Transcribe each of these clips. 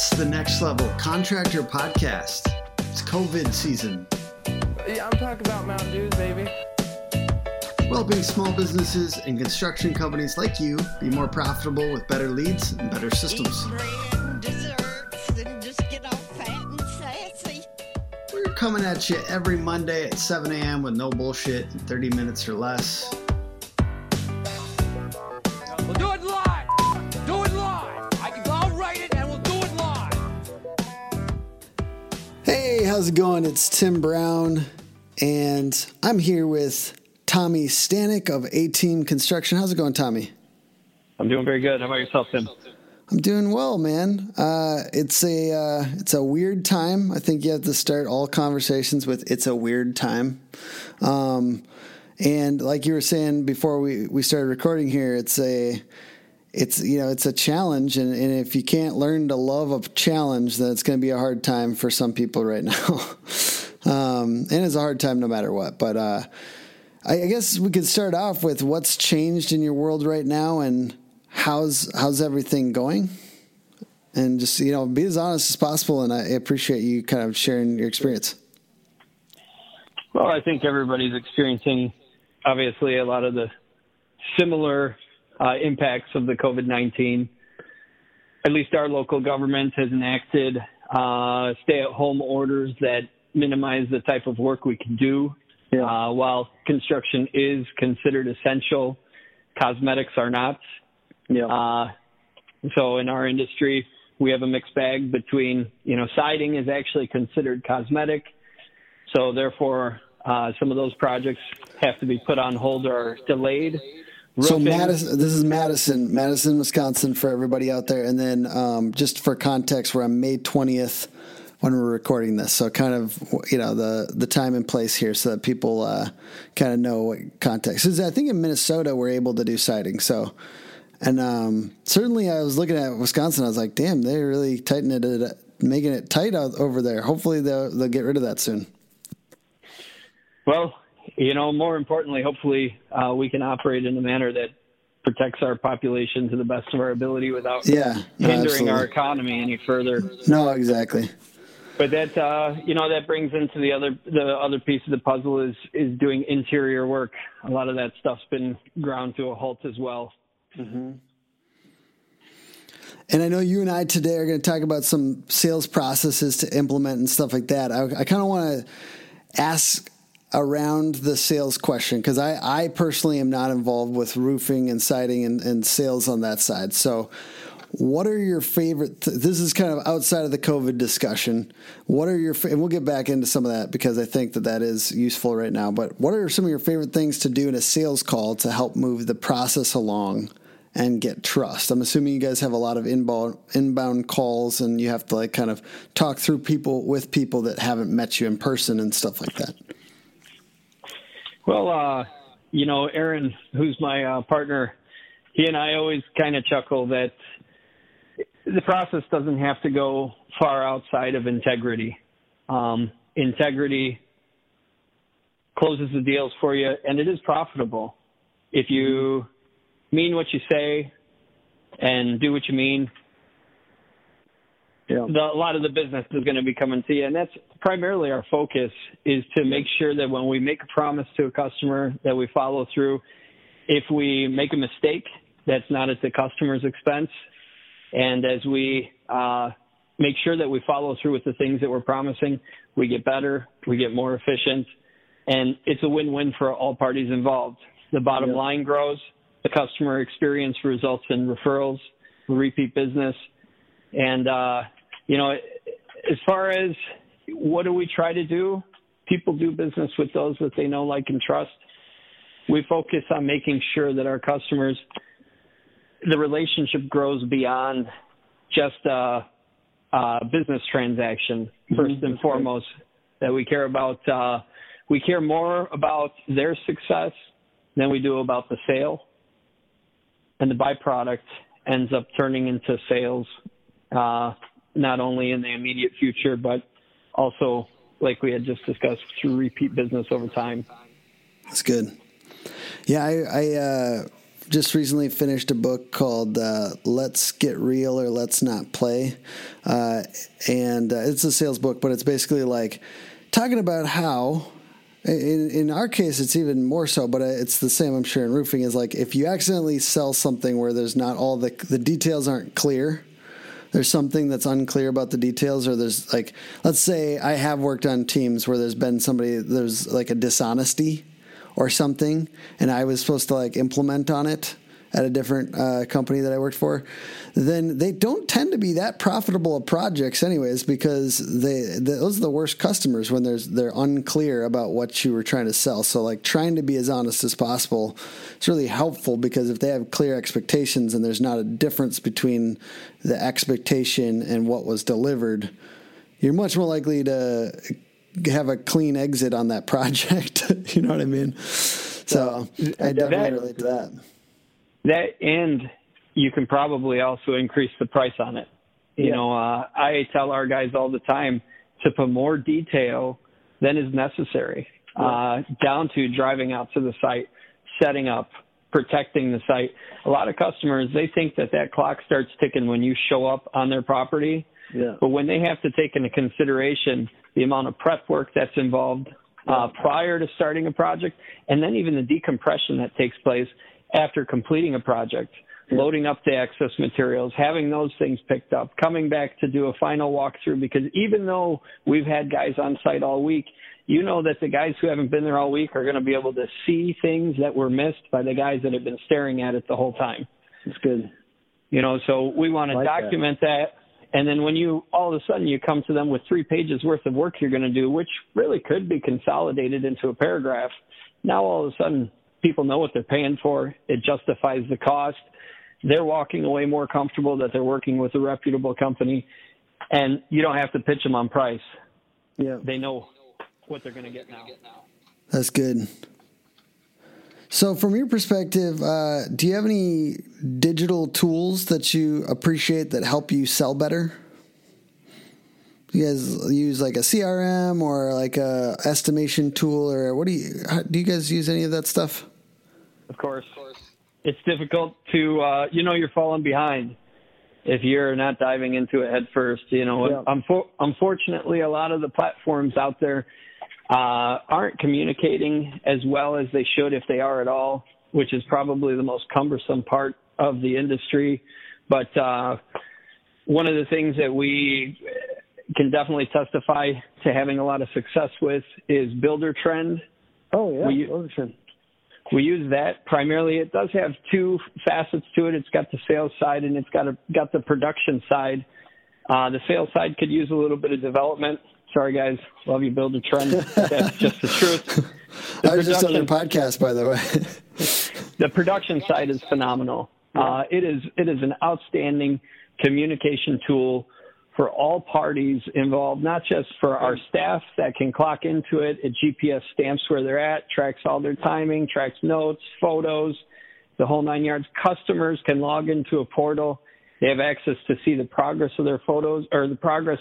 It's the Next Level Contractor Podcast. It's COVID season. Yeah, I'm talking about Mountain Dews, baby. Helping small businesses and construction companies like you be more profitable with better leads and better systems. And and just get all fat and sassy. We're coming at you every Monday at 7 a.m. with no bullshit in 30 minutes or less. How's it going? It's Tim Brown, and I'm here with Tommy Stanek of A Team Construction. How's it going, Tommy? I'm doing very good. How about yourself, Tim? I'm doing well, man. Uh, it's a uh, it's a weird time. I think you have to start all conversations with "It's a weird time," um, and like you were saying before we we started recording here, it's a it's you know it's a challenge, and, and if you can't learn to love a challenge, then it's going to be a hard time for some people right now. um, and it's a hard time no matter what. But uh, I, I guess we could start off with what's changed in your world right now, and how's how's everything going and just you know be as honest as possible and i appreciate you kind of sharing your experience Well, I think everybody's experiencing obviously a lot of the similar uh, impacts of the COVID 19. At least our local government has enacted uh, stay at home orders that minimize the type of work we can do. Uh, while construction is considered essential, cosmetics are not. yeah Uh, so in our industry, we have a mixed bag between, you know, siding is actually considered cosmetic. So therefore, uh, some of those projects have to be put on hold or delayed. So Roofing- madison this is madison madison wisconsin for everybody out there. And then um, just for context we're on may 20th when we're recording this. So kind of you know the the time and place here so that people uh, kind of know what context 'Cause i think in minnesota we're able to do siding so. And um, certainly i was looking at wisconsin i was like damn they're really tightening it making it tight out over there. Hopefully they'll, they'll get rid of that soon. Well, you know, more importantly, hopefully, uh, we can operate in a manner that protects our population to the best of our ability without Yeah, hindering our economy any further. no exactly But that uh, you know that brings into the other the other piece of the puzzle is is doing interior work. A lot of that stuff's been ground to a halt as well. And I know you and I today are going to talk about some sales processes to implement and stuff like that. I, I kind of want to ask around the sales question because I, I personally am not involved with roofing and siding and, and sales on that side. So, what are your favorite? Th- this is kind of outside of the COVID discussion. What are your? fa- And we'll get back into some of that because I think that that is useful right now. But what are some of your favorite things to do in a sales call to help move the process along? and get trust. I'm assuming you guys have a lot of inbound inbound calls and you have to like kind of talk through people with people that haven't met you in person and stuff like that. Well, uh, you know, Aaron, who's my uh, partner, he and I always kind of chuckle that the process doesn't have to go far outside of integrity. Um, integrity closes the deals for you, and it is profitable if you mean what you say and do what you mean. Yeah. The, a lot of the business is going to be coming to you, and that's primarily our focus is to make sure that when we make a promise to a customer that we follow through. If we make a mistake, that's not at the customer's expense, and as we uh, make sure that we follow through with the things that we're promising, we get better, we get more efficient, and it's a win-win for all parties involved. The bottom line grows, the customer experience results in referrals, repeat business, and uh, you know, as far as what do we try to do, people do business with those that they know, like, and trust. We focus on making sure that our customers, the relationship grows beyond just a, a business transaction. 1st and foremost, that we care about. Uh, we care more about their success than we do about the sale, and the byproduct ends up turning into sales, uh, not only in the immediate future, but also, like we had just discussed, through repeat business over time. That's good. Yeah, I, I uh, just recently finished a book called uh, "Let's Get Real" or "Let's Not Play," uh, and uh, it's a sales book, but it's basically like talking about how. In, in our case, it's even more so, but it's the same. I'm sure in roofing is like if you accidentally sell something where there's not all the the details aren't clear, there's something that's unclear about the details or there's like let's say i have worked on teams where there's been somebody there's like a dishonesty or something and i was supposed to like implement on it at a different uh, company that i worked for then they don't tend to be that profitable of projects anyways because they, those are the worst customers when there's they're unclear about what you were trying to sell. So like trying to be as honest as possible is really helpful because if they have clear expectations and there's not a difference between the expectation and what was delivered you're much more likely to have a clean exit on that project. You know what i mean? So i definitely relate to that that and you can probably also increase the price on it. You Yeah. know, uh, I tell our guys all the time to put more detail than is necessary, uh, down to driving out to the site, setting up, protecting the site. A lot of customers they think that that clock starts ticking when you show up on their property, yeah but when they have to take into consideration the amount of prep work that's involved uh, prior to starting a project, and then even the decompression that takes place after completing a project, loading up the access materials, having those things picked up, coming back to do a final walkthrough, because even though we've had guys on site all week, you know that the guys who haven't been there all week are going to be able to see things that were missed by the guys that have been staring at it the whole time. it's good You know, so we want to Like that. document that. And then when you all of a sudden you come to them with three pages worth of work you're going to do, which really could be consolidated into a paragraph, now all of a sudden people know what they're paying for. It justifies the cost. They're walking away more comfortable that they're working with a reputable company, and you don't have to pitch them on price. yeah They know what they're going to get now. That's good. So, from your perspective, uh, do you have any digital tools that you appreciate that help you sell better? You guys use like a CRM or like a estimation tool, or what do you do? You guys use any of that stuff? Of course. It's difficult to, uh, you know, you're falling behind if you're not diving into it head first. You know, Yeah. unfo- unfortunately, a lot of the platforms out there uh, aren't communicating as well as they should if they are at all, which is probably the most cumbersome part of the industry. But uh, one of the things that we can definitely testify to having a lot of success with is Buildertrend. Oh yeah, We- we use that primarily. It does have two facets to it. It's got the sales side and it's got a, got the production side. Uh, the sales side could use a little bit of development. Sorry guys, love you, Buildertrend. That's just the truth. The I was just on production- podcast, by the way. the production side is phenomenal. Uh, it is it is an outstanding communication tool for all parties involved, not just for our staff that can clock into it. It GPS stamps where they're at, tracks all their timing, tracks notes, photos, the whole nine yards. Customers can log into a portal. They have access to see the progress of their photos or the progress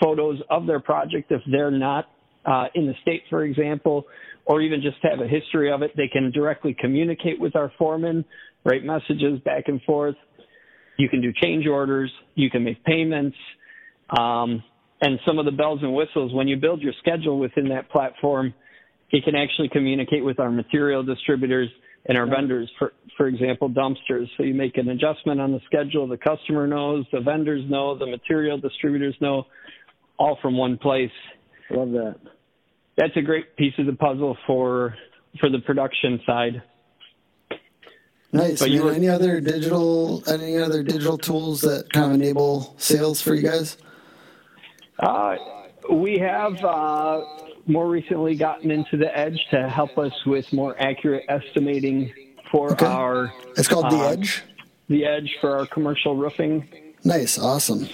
photos of their project if they're not uh, in the state, for example, or even just have a history of it. They can directly communicate with our foreman, write messages back and forth. You can do change orders. You can make payments. Um, and some of the bells and whistles, when you build your schedule within that platform, it can actually communicate with our material distributors and our vendors, for, for example, dumpsters. So you make an adjustment on the schedule, the customer knows, the vendors know, the material distributors know, all from one place. Love that. That's a great piece of the puzzle for for the production side. Nice. But you were- any other digital any other digital tools that kind of enable sales for you guys? Uh, we have uh, more recently gotten into the Edge to help us with more accurate estimating for Okay. our It's called The uh, Edge. the Edge for our commercial roofing Nice, awesome.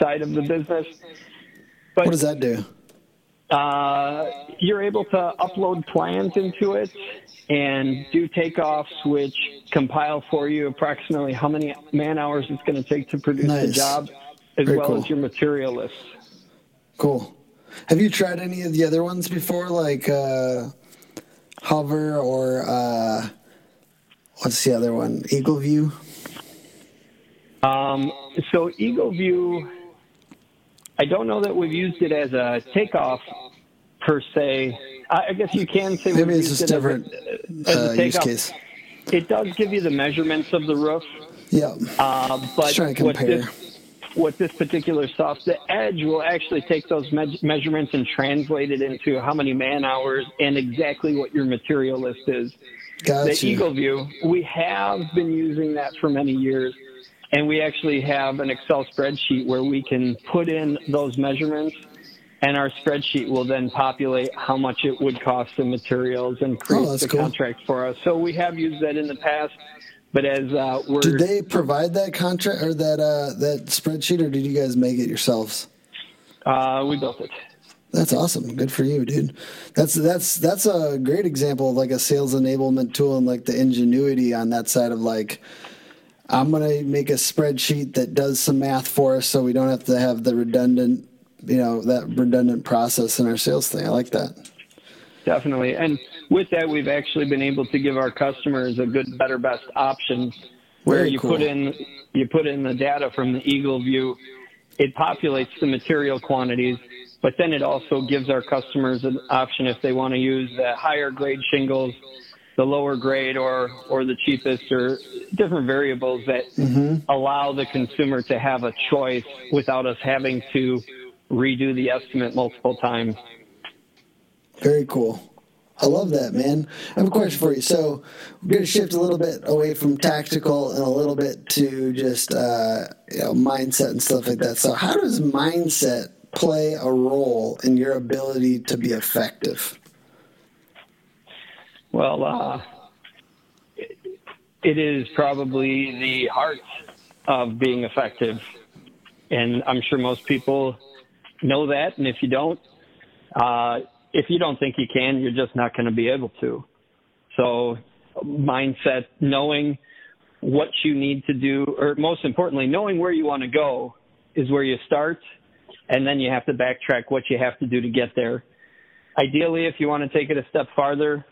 side of the business. But What does that do? uh, you're able to upload plans into it and do takeoffs, which compile for you approximately how many man hours it's going to take to produce the job, as Very well cool. as your material lists. Cool. Have you tried any of the other ones before, like uh, Hover or uh, what's the other one? EagleView. Um, so EagleView, I don't know that we've used it as a takeoff per se. I guess you can say Maybe it's just it as a- different as a uh, use case. It does give you the measurements of the roof, Yeah. uh, but Let's try and what compare. this, what this particular soft, the Edge will actually take those me- measurements and translate it into how many man hours and exactly what your material list is. Gotcha. the EagleView, we have been using that for many years. And we actually have an Excel spreadsheet where we can put in those measurements, and our spreadsheet will then populate how much it would cost the materials and oh, create Oh, the cool. contract for us. So we have used that in the past, but as uh, we're Did they provide that contract or that uh, that spreadsheet, or did you guys make it yourselves? uh, we built it. That's awesome. Good for you, dude. That's that's that's a great example of like a sales enablement tool and like the ingenuity on that side of like I'm gonna make a spreadsheet that does some math for us so we don't have to have the redundant you know, that redundant process in our sales thing. I like that. Definitely. And with that, we've actually been able to give our customers a good, better, best option where Very you cool. put in you put in the data from the EagleView. It populates the material quantities, but then it also gives our customers an option if they want to use the higher grade shingles, the lower grade, or or the cheapest, or different variables that mm-hmm. allow the consumer to have a choice without us having to redo the estimate multiple times. Very cool. I love that, man. I have a question for you. So we're going to shift a little bit away from tactical and a little bit to just uh, you know mindset and stuff like that. So how does mindset play a role in your ability to be effective? Well, uh, it, is probably the heart of being effective. And I'm sure most people know that. And if you don't, uh, if you don't think you can, you're just not going to be able to. So, mindset, knowing what you need to do, or most importantly, knowing where you want to go is where you start. And then you have to backtrack what you have to do to get there. Ideally, if you want to take it a step farther,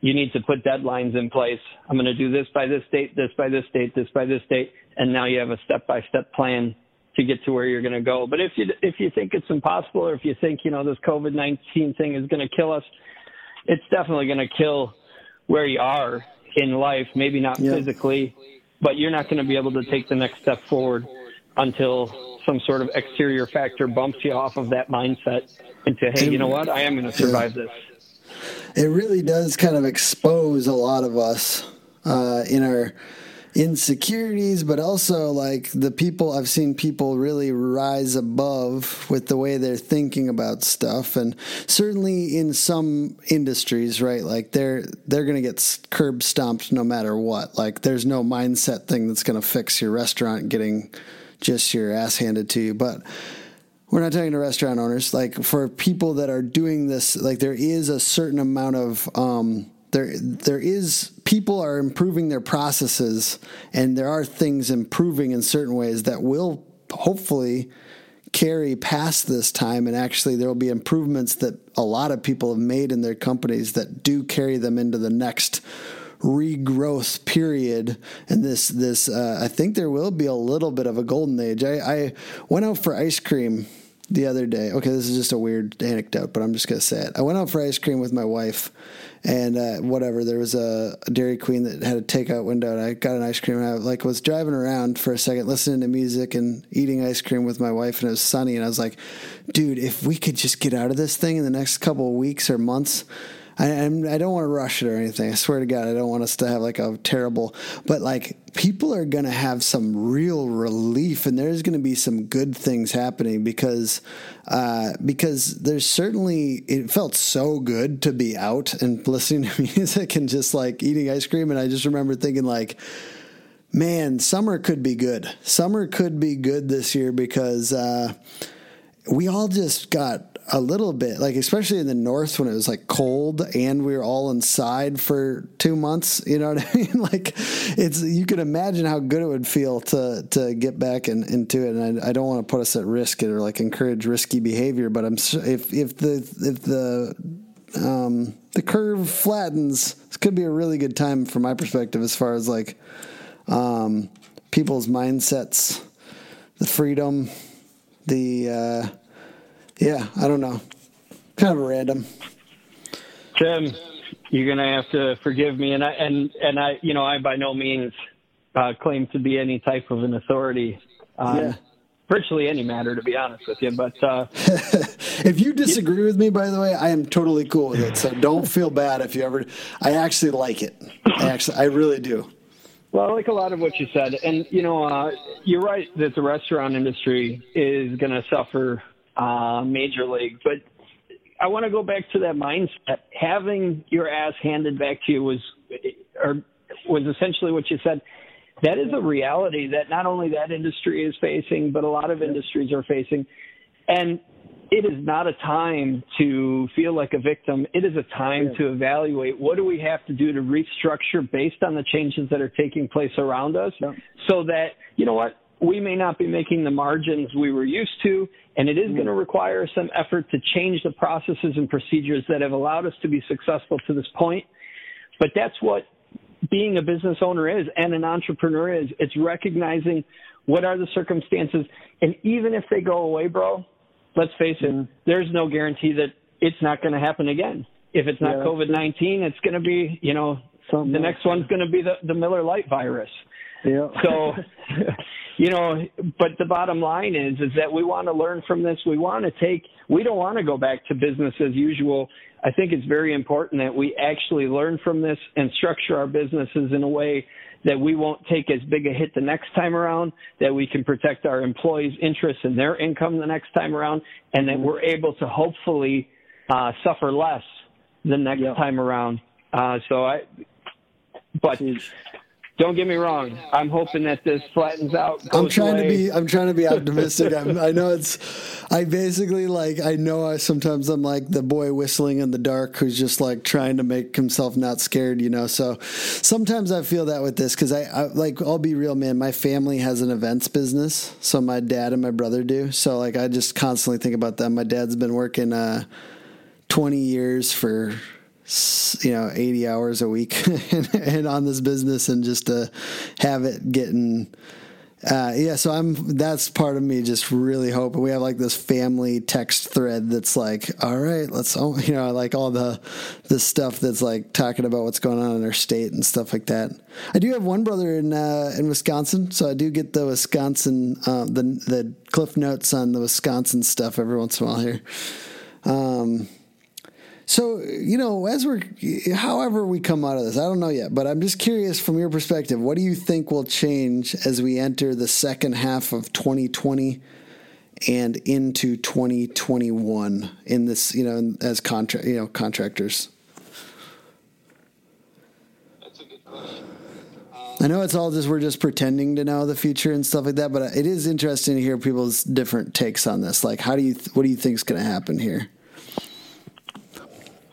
you need to put deadlines in place. I'm going to do this by this date, this by this date, this by this date, and now you have a step-by-step plan to get to where you're going to go. But if you if you think it's impossible, or if you think you know this COVID-19 thing is going to kill us, it's definitely going to kill where you are in life. Maybe not Yeah. physically, but you're not going to be able to take the next step forward until some sort of exterior factor bumps you off of that mindset into, hey, you know what? I am going to survive this. It really does kind of expose a lot of us uh, in our insecurities, but also like the people I've seen people really rise above with the way they're thinking about stuff, and certainly in some industries, right? Like they're they're gonna get curb stomped no matter what. Like there's no mindset thing that's gonna fix your restaurant getting just your ass handed to you, but we're not talking to restaurant owners. Like for people that are doing this, like there is a certain amount of um, there there is people are improving their processes, and there are things improving in certain ways that will hopefully carry past this time and actually there will be improvements that a lot of people have made in their companies that do carry them into the next regrowth period and this this uh, I think there will be a little bit of a golden age. I, I went out for ice cream the other day. Okay, this is just a weird anecdote, but I'm just gonna say it. I went out for ice cream with my wife, and uh, whatever. There was a, a Dairy Queen that had a takeout window, and I got an ice cream. And I like was driving around for a second, listening to music and eating ice cream with my wife, and it was sunny. And I was like, dude, if we could just get out of this thing in the next couple of weeks or months. I, I don't want to rush it or anything. I swear to God, I don't want us to have like a terrible, but like people are going to have some real relief and there's going to be some good things happening because, uh, because there's certainly, it felt so good to be out and listening to music and just like eating ice cream. And I just remember thinking like, man, summer could be good. Summer could be good this year because, uh, we all just got a little bit like especially in the north when it was like cold and we were all inside for two months you know what i mean? Like it's you can imagine how good it would feel to to get back in, into it. And I, I don't want to put us at risk or like encourage risky behavior but i'm if if the if the um, the curve flattens, this could be a really good time from my perspective as far as like um, people's mindsets, the freedom, the uh, yeah, I don't know, kind of random. Tim, you're gonna have to forgive me, and I and and I, you know, I by no means uh, claim to be any type of an authority on Yeah. virtually any matter, to be honest with you. But uh, If you disagree with me, by the way, I am totally cool with it. So don't feel bad if you ever. I actually like it. I actually, I really do. Well, I like a lot of what you said, and you know, uh, you're right that the restaurant industry is going to suffer uh, major league. But I want to go back to that mindset. Having your ass handed back to you was, or was essentially what you said. That is a reality that not only that industry is facing, but a lot of industries are facing, and it is not a time to feel like a victim. It is a time to evaluate what do we have to do to restructure based on the changes that are taking place around us so that, you know what, we may not be making the margins we were used to, and it is going to require some effort to change the processes and procedures that have allowed us to be successful to this point. But that's what being a business owner is and an entrepreneur is. It's recognizing what are the circumstances. And even if they go away, bro, let's face it, mm-hmm. there's no guarantee that it's not going to happen again. If it's not Yeah. COVID 19, it's going to be, you know, Something the next one's going to be the, the Miller Lite virus. Yeah. So, you know, but the bottom line is, is that we want to learn from this. We want to take, we don't want to go back to business as usual. I think it's very important that we actually learn from this and structure our businesses in a way that we won't take as big a hit the next time around, that we can protect our employees' interests and their income the next time around, and that we're able to hopefully uh, suffer less the next time around. Uh, so I, but don't get me wrong. I'm hoping that this flattens out. I'm trying to be. I'm trying to be optimistic. I'm, I know it's. I basically like. I know. I sometimes I'm like the boy whistling in the dark who's just like trying to make himself not scared. You know. So sometimes I feel that with this because I, I like. I'll be real, man. My family has an events business, so my dad and my brother do. So like, I just constantly think about them. My dad's been working uh, 20 years for you know 80 hours a week and, and on this business and just to have it getting uh, yeah so i'm that's part of me just really hoping we have like this family text thread that's like all right let's oh, you know like all the the stuff that's like talking about what's going on in our state and stuff like that. I do have one brother in uh, in wisconsin so i do get the wisconsin uh, the the cliff notes on the wisconsin stuff every once in a while here. Um, so, you know, as we're, however we come out of this, I don't know yet, but I'm just curious from your perspective, what do you think will change as we enter the second half of 2020 and into 2021 in this, you know, as contract, you know, contractors? I know it's all just we're just pretending to know the future and stuff like that, but it is interesting to hear people's different takes on this. Like, how do you, what do you think is going to happen here?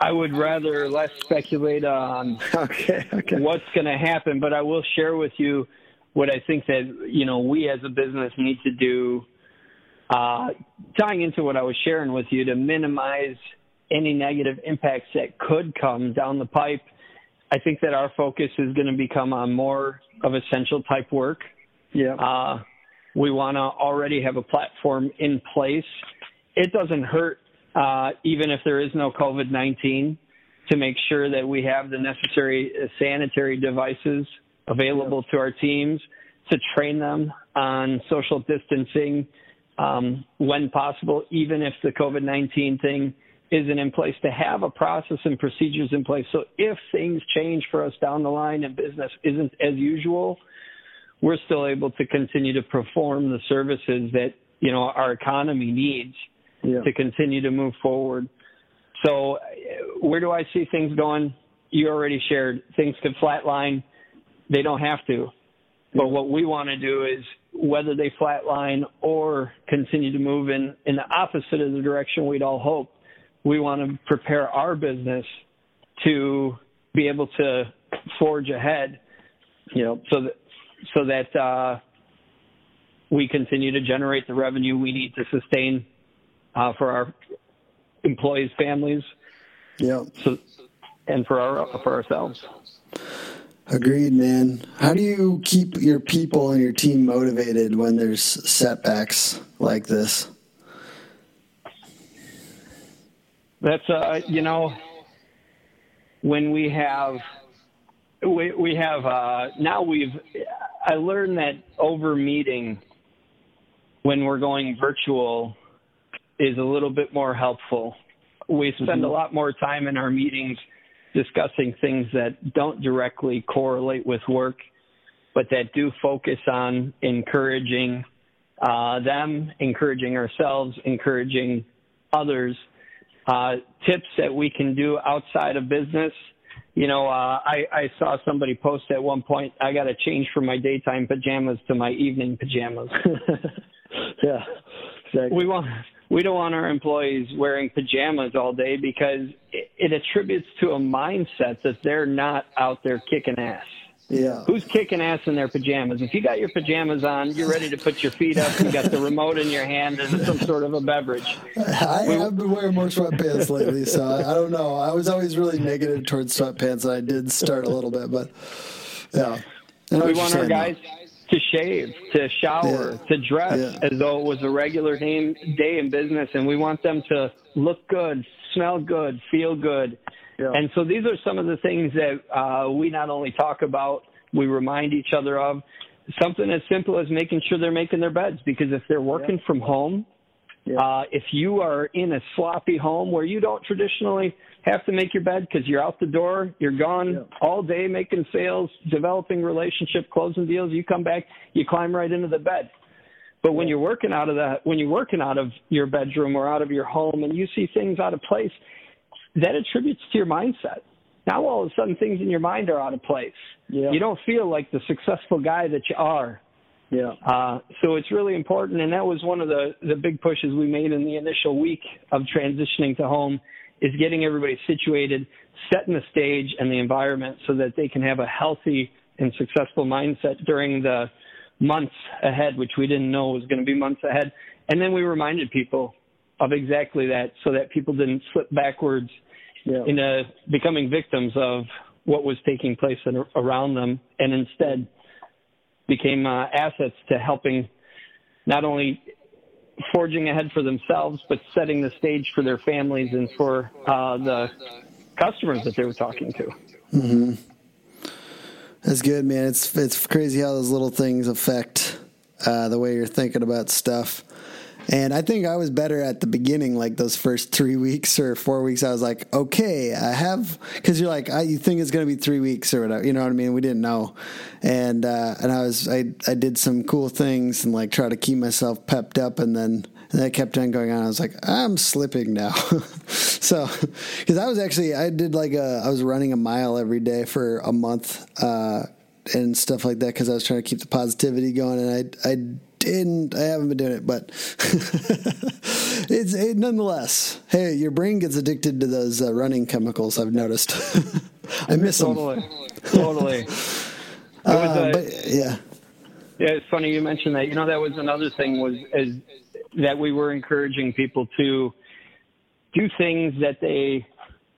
I would rather less speculate on Okay, okay. what's going to happen, but I will share with you what I think that you know we as a business need to do. Uh, tying into what I was sharing with you to minimize any negative impacts that could come down the pipe. I think that our focus is going to become on more of essential type work. Yeah. Uh, we want to already have a platform in place. It doesn't hurt, uh, even if there is no COVID 19, to make sure that we have the necessary uh, sanitary devices available to our teams to train them on social distancing um, when possible, even if the COVID 19 thing isn't in place, to have a process and procedures in place. So if things change for us down the line and business isn't as usual, we're still able to continue to perform the services that you know our economy needs Yeah. to continue to move forward. So, where do I see things going? You already shared things could flatline. They don't have to. But what we want to do is whether they flatline or continue to move in, in the opposite of the direction we'd all hope, we want to prepare our business to be able to forge ahead you know, so that so that uh, we continue to generate the revenue we need to sustain uh, for our employees' families, Yep. So, and for our for ourselves. Agreed, man. How do you keep your people and your team motivated when there's setbacks like this? That's uh, you know, when we have we we have uh, now we've I learned that over meeting when we're going virtual is a little bit more helpful. We spend a lot more time in our meetings discussing things that don't directly correlate with work, but that do focus on encouraging uh, them, encouraging ourselves, encouraging others. Uh, tips that we can do outside of business. You know, uh, I, I saw somebody post at one point, I got to change from my daytime pajamas to my evening pajamas. Yeah. Exactly. we want we don't want our employees wearing pajamas all day because it, it attributes to a mindset that they're not out there kicking ass. Yeah. Who's kicking ass in their pajamas? If you got your pajamas on, you're ready to put your feet up, you got the remote in your hand and some sort of a beverage. I have been wearing more sweatpants lately, so I, don't know. I was always really negative towards sweatpants, and I did start a little bit, but yeah. I know what We want our guys to shave, to shower, Yeah. to dress Yeah. as though it was a regular name, day in business, and we want them to look good, smell good, feel good. Yeah. And so these are some of the things that uh, we not only talk about, we remind each other of. Something as simple as making sure they're making their beds, because if they're working from home, uh, if you are in a sloppy home where you don't traditionally have to make your bed because you're out the door, you're gone all day making sales, developing relationship, closing deals, you come back, you climb right into the bed. But when you're working out of that, when you're working out of your bedroom or out of your home and you see things out of place, that attributes to your mindset. Now all of a sudden things in your mind are out of place. Yeah. You don't feel like the successful guy that you are. Yeah. Uh, so it's really important, and that was one of the, the big pushes we made in the initial week of transitioning to home is getting everybody situated, setting the stage and the environment so that they can have a healthy and successful mindset during the months ahead, which we didn't know was going to be months ahead. And then we reminded people of exactly that so that people didn't slip backwards Yeah. into becoming victims of what was taking place around them and instead became uh, assets to helping not only forging ahead for themselves, but setting the stage for their families and for uh, the customers that they were talking to. That's good, man. It's it's crazy how those little things affect uh, the way you're thinking about stuff. And I think I was better at the beginning, like those first three weeks or four weeks. I was like, okay, I have, because you're like, I, you think it's going to be three weeks or whatever. You know what I mean? We didn't know, and uh, and I was, I I did some cool things and like try to keep myself pepped up, and then and that kept on going on. I was like, I'm slipping now. so, because I was actually, I did like a, I was running a mile every day for a month uh, and stuff like that because I was trying to keep the positivity going. And I, I didn't, I haven't been doing it, but it's it, nonetheless. Hey, your brain gets addicted to those uh, running chemicals. I've noticed. I miss them. Totally, totally. It was, Uh, uh, but yeah, Yeah, it's funny you mentioned that. You know, that was another thing was is that we were encouraging people to do things that they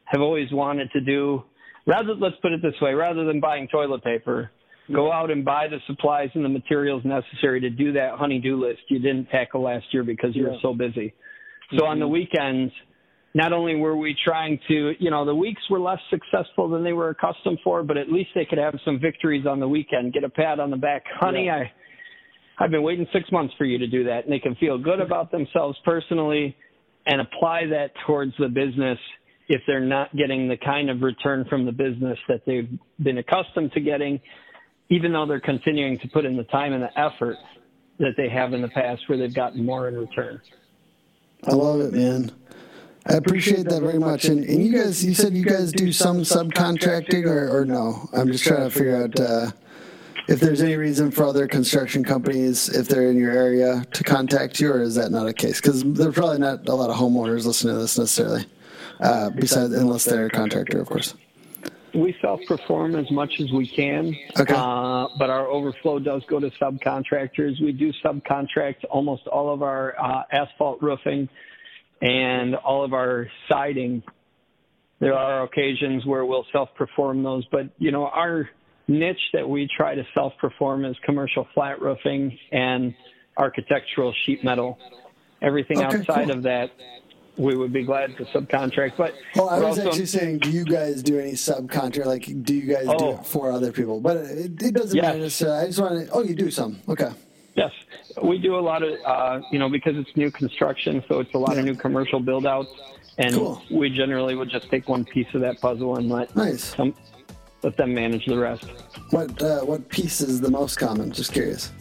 have always wanted to do. Rather, let's put it this way: rather than buying toilet paper, go out and buy the supplies and the materials necessary to do that honey-do list you didn't tackle last year because you were so busy. So on the mm-hmm. weekends, not only were we trying to, you know, the weeks were less successful than they were accustomed for, but at least they could have some victories on the weekend, get a pat on the back. Honey, I, I've been waiting six months for you to do that. And they can feel good about themselves personally and apply that towards the business if they're not getting the kind of return from the business that they've been accustomed to getting, even though they're continuing to put in the time and the effort that they have in the past where they've gotten more in return. I love it, man. I appreciate that very much. And, and you guys, you said you guys do some subcontracting or, or no? I'm just trying to figure out uh, if there's any reason for other construction companies, if they're in your area, to contact you, or is that not a case? Because there's probably not a lot of homeowners listening to this necessarily, uh, besides unless they're a contractor, of course. We self-perform as much as we can, Okay. uh, but our overflow does go to subcontractors. We do subcontract almost all of our uh, asphalt roofing and all of our siding there are occasions where we'll self-perform those, but you know our niche that we try to self-perform is commercial flat roofing and architectural sheet metal. Everything Okay, outside cool. of that, we would be glad to subcontract. But Well, I was also- actually saying, do you guys do any subcontract? Like, do you guys do Oh. it for other people? But it, it doesn't Yes. matter necessarily. I just want to. Oh, you do some. Okay. Yes, we do a lot of, uh, you know, because it's new construction, so it's a lot of new commercial build outs. And Cool. we generally would just take one piece of that puzzle and let Nice. some, let them manage the rest. What uh, what piece is the most common? Just curious.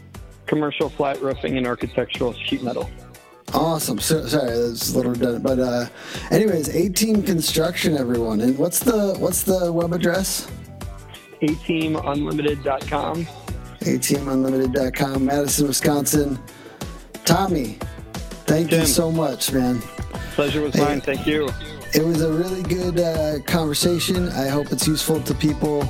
Commercial flat roofing and architectural sheet metal. Awesome. So, sorry, that's a little redundant. But uh, anyways, A Team construction, everyone. And what's the what's the web address? ateamunlimited.com. ATMunlimited.com, Madison, Wisconsin. Tommy, thank you so much, man. Pleasure was mine. Thank you. It was a really good uh, conversation. I hope it's useful to people.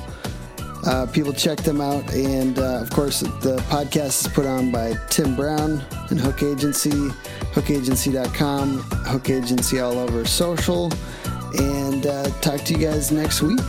Uh, people check them out. And uh, of course, the podcast is put on by Tim Brown and Hook Agency, hookagency.com, Hook Agency all over social. And uh, talk to you guys next week.